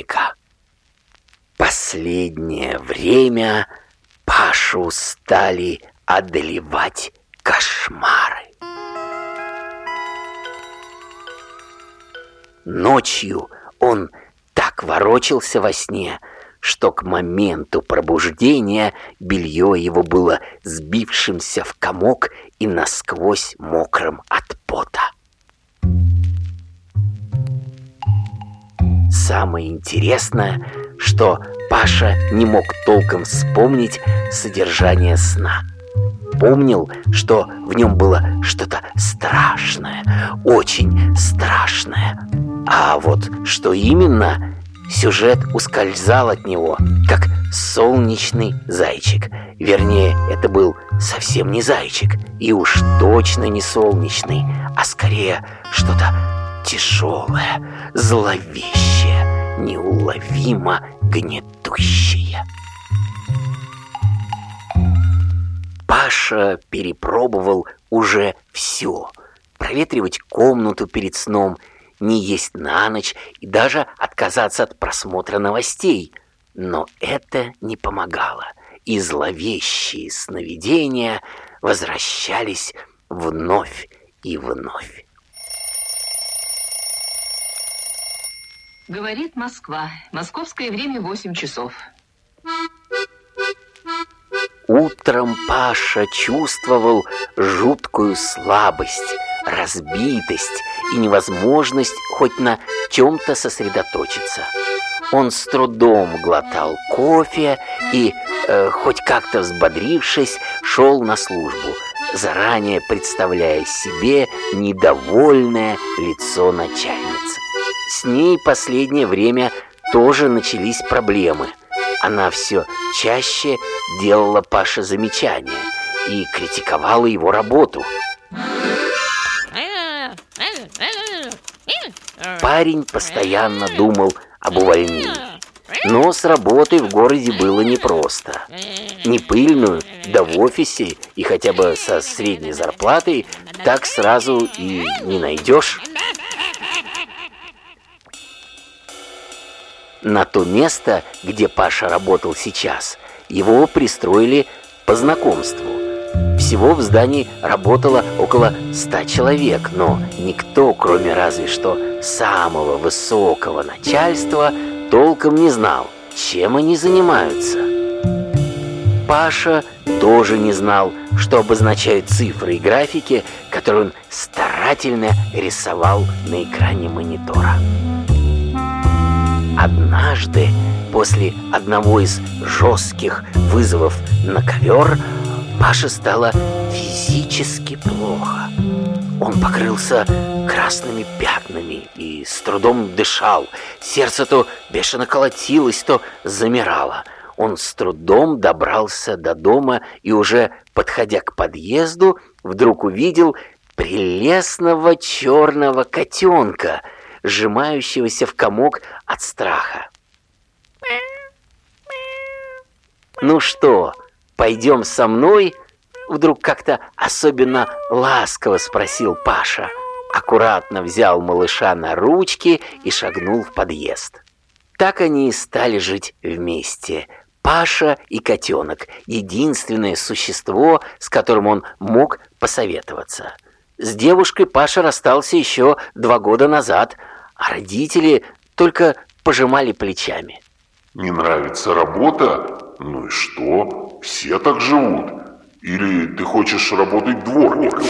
Дворника. Последнее время Пашу стали одолевать кошмары. Ночью он так ворочался во сне, что к моменту пробуждения белье его было сбившимся в комок и насквозь мокрым от Самое интересное, что Паша не мог толком вспомнить содержание сна. Помнил, что в нем было что-то страшное, очень страшное. А вот что именно, сюжет ускользал от него, как солнечный зайчик. Вернее, это был совсем не зайчик, и уж точно не солнечный, а скорее что-то тяжелое, зловещее, неуловимо гнетущее. Паша перепробовал уже все. Проветривать комнату перед сном, не есть на ночь и даже отказаться от просмотра новостей. Но это не помогало, и зловещие сновидения возвращались вновь и вновь. Говорит Москва. Московское время 8 часов. Утром Паша чувствовал жуткую слабость, разбитость и невозможность хоть на чем-то сосредоточиться. Он с трудом глотал кофе и, э, хоть как-то взбодрившись, шел на службу, заранее представляя себе недовольное лицо начальницы. С ней последнее время тоже начались проблемы. Она все чаще делала Паше замечания и критиковала его работу. Парень постоянно думал об увольнении. Но с работой в городе было непросто. Не пыльную, да в офисе и хотя бы со средней зарплатой так сразу и не найдешь. На то место, где Паша работал сейчас, его пристроили по знакомству. Всего в здании работало около ста человек, но никто, кроме разве что самого высокого начальства, толком не знал, чем они занимаются. Паша тоже не знал, что обозначают цифры и графики, которые он старательно рисовал на экране монитора. Однажды, после одного из жестких вызовов на ковер, Паше стало физически плохо. Он покрылся красными пятнами и с трудом дышал. Сердце то бешено колотилось, то замирало. Он с трудом добрался до дома и уже, подходя к подъезду, вдруг увидел прелестного черного котенка — сжимающегося в комок от страха. «Ну что, пойдем со мной?» Вдруг как-то особенно ласково спросил Паша. Аккуратно взял малыша на ручки и шагнул в подъезд. Так они и стали жить вместе. Паша и котенок — единственное существо, с которым он мог посоветоваться. С девушкой Паша расстался еще два года назад — а родители только пожимали плечами. Не нравится работа? Ну и что? Все так живут. Или ты хочешь работать дворником?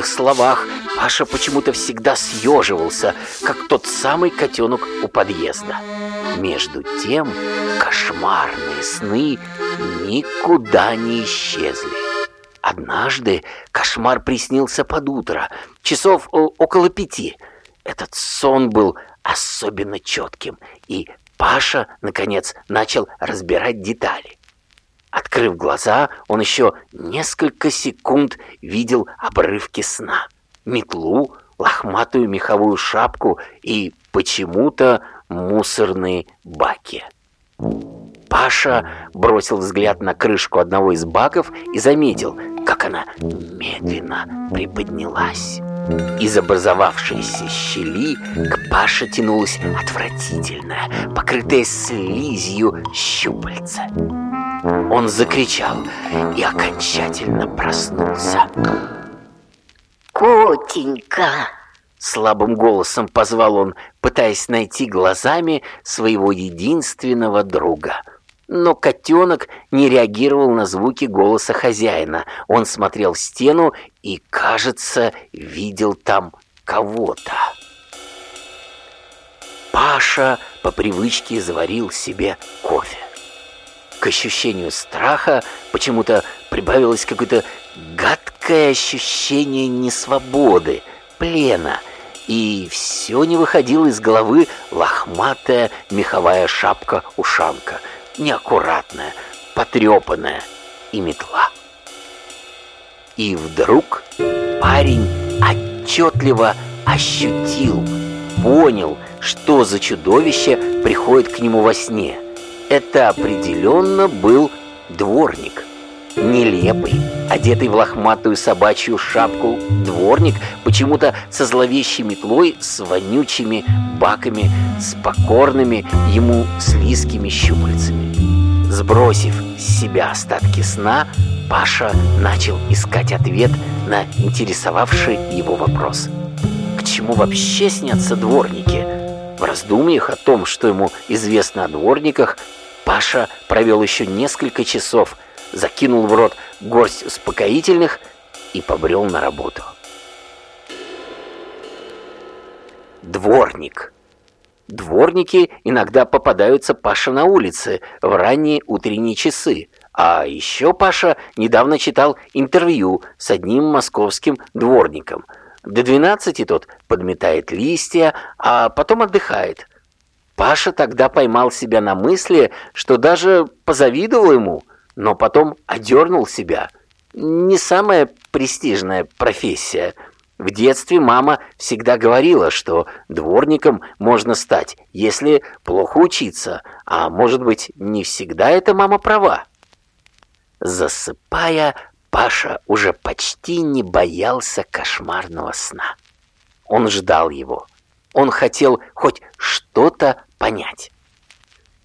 Этих словах Паша почему-то всегда съеживался, как тот самый котенок у подъезда. Между тем кошмарные сны никуда не исчезли. Однажды кошмар приснился под утро, часов около пяти. Этот сон был особенно четким, и Паша, наконец, начал разбирать детали. Открыв глаза, он еще несколько секунд видел обрывки сна метлу, лохматую меховую шапку и почему-то мусорные баки. Паша бросил взгляд на крышку одного из баков и заметил, как она медленно приподнялась. Из образовавшейся щели к Паше тянулась отвратительная, покрытая слизью щупальца. Он закричал и окончательно проснулся. «Котенька!» Слабым голосом позвал он, пытаясь найти глазами своего единственного друга. Но котенок не реагировал на звуки голоса хозяина. Он смотрел в стену и, кажется, видел там кого-то. Паша по привычке заварил себе кофе. К ощущению страха почему-то прибавилось какое-то гадкое ощущение несвободы, плена, и все не выходило из головы лохматая меховая шапка-ушанка, неаккуратная, потрепанная и метла. И вдруг парень отчетливо ощутил, понял, что за чудовище приходит к нему во сне – это определенно был дворник. Нелепый, одетый в лохматую собачью шапку, дворник почему-то со зловещей метлой, с вонючими баками, с покорными ему слизкими щупальцами. Сбросив с себя остатки сна, Паша начал искать ответ на интересовавший его вопрос. К чему вообще снятся дворники? В раздумьях о том, что ему известно о дворниках, Паша провел еще несколько часов, закинул в рот горсть успокоительных и побрел на работу. Дворник. Дворники иногда попадаются Паша на улице в ранние утренние часы. А еще Паша недавно читал интервью с одним московским дворником. До 12 тот подметает листья, а потом отдыхает. Паша тогда поймал себя на мысли, что даже позавидовал ему, но потом одернул себя. Не самая престижная профессия. В детстве мама всегда говорила, что дворником можно стать, если плохо учиться, а может быть, не всегда эта мама права. Засыпая, Паша уже почти не боялся кошмарного сна. Он ждал его. Он хотел хоть что-то понять.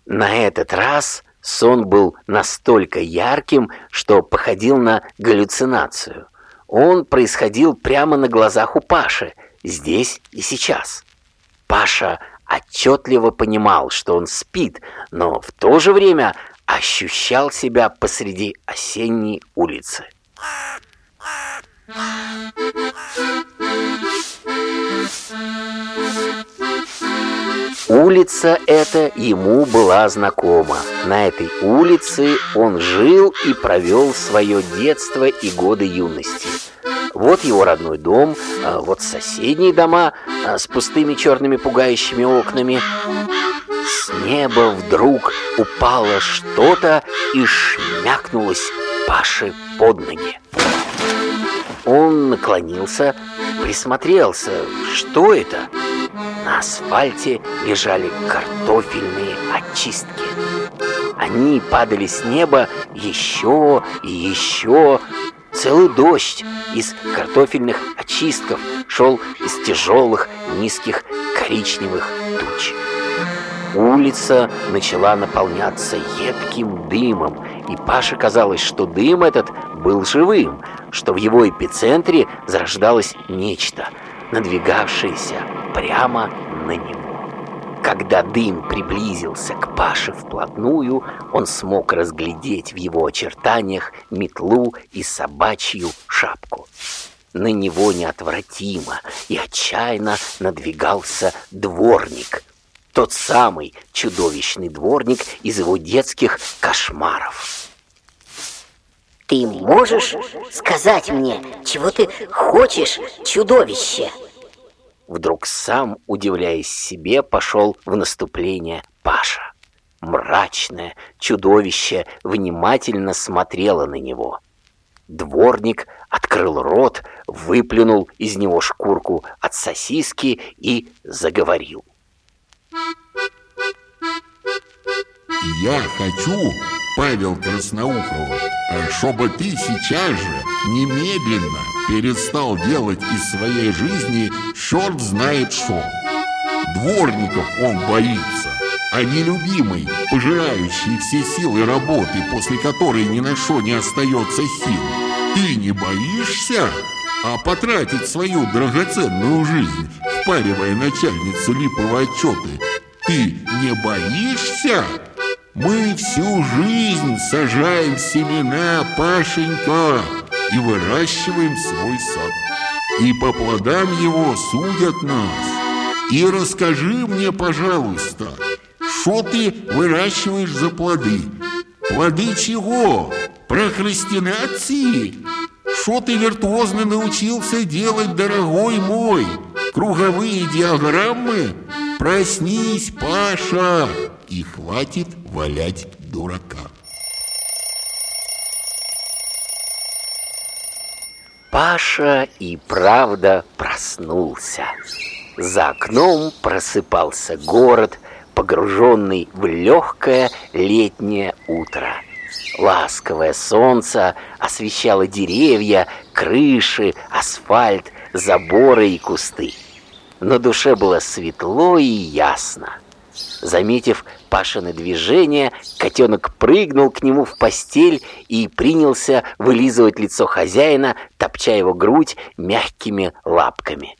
На этот раз сон был настолько ярким, что походил на галлюцинацию. Он происходил прямо на глазах у Паши, здесь и сейчас. Паша отчетливо понимал, что он спит, но в то же время ощущал себя посреди осенней улицы. Улица эта ему была знакома. На этой улице он жил и провел свое детство и годы юности. Вот его родной дом, а вот соседние дома а с пустыми черными пугающими окнами. С неба вдруг упало что-то и шмякнулось Паше под ноги. Он наклонился, присмотрелся. Что это? На асфальте лежали картофельные очистки. Они падали с неба еще и еще. Целый дождь из картофельных очистков шел из тяжелых низких коричневых туч. Улица начала наполняться едким дымом, и Паше казалось, что дым этот был живым, что в его эпицентре зарождалось нечто – надвигавшийся прямо на него. Когда дым приблизился к Паше вплотную, он смог разглядеть в его очертаниях метлу и собачью шапку. На него неотвратимо и отчаянно надвигался дворник, тот самый чудовищный дворник из его детских кошмаров. Ты можешь сказать мне, чего ты хочешь, чудовище? Вдруг сам, удивляясь себе, пошел в наступление Паша. Мрачное чудовище внимательно смотрело на него. Дворник открыл рот, выплюнул из него шкурку от сосиски и заговорил. Я хочу, Павел Красноухов, чтобы ты сейчас же немедленно перестал делать из своей жизни черт знает что. Дворников он боится, а нелюбимый, пожирающий все силы работы, после которой ни на что не остается сил. Ты не боишься? А потратить свою драгоценную жизнь, впаривая начальницу липовые отчеты, ты не боишься? Мы всю жизнь сажаем семена, Пашенька, и выращиваем свой сад. И по плодам его судят нас. И расскажи мне, пожалуйста, что ты выращиваешь за плоды? Плоды чего? Прокрастинации? Что ты виртуозно научился делать, дорогой мой? Круговые диаграммы? Проснись, Паша! и хватит валять дурака. Паша и правда проснулся. За окном просыпался город, погруженный в легкое летнее утро. Ласковое солнце освещало деревья, крыши, асфальт, заборы и кусты. На душе было светло и ясно. Заметив Пашины движения, котенок прыгнул к нему в постель и принялся вылизывать лицо хозяина, топча его грудь мягкими лапками.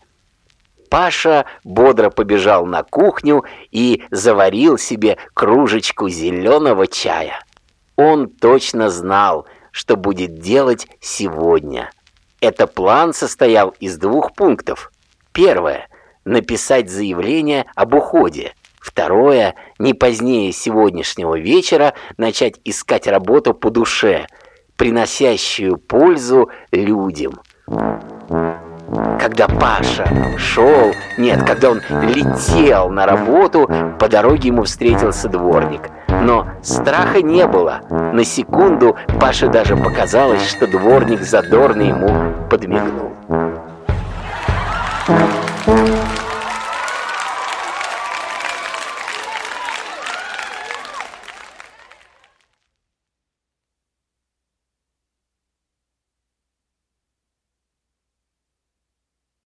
Паша бодро побежал на кухню и заварил себе кружечку зеленого чая. Он точно знал, что будет делать сегодня. Это план состоял из двух пунктов. Первое – написать заявление об уходе – Второе, не позднее сегодняшнего вечера начать искать работу по душе, приносящую пользу людям. Когда Паша шел, нет, когда он летел на работу, по дороге ему встретился дворник. Но страха не было. На секунду Паше даже показалось, что дворник задорно ему подмигнул. Thank you.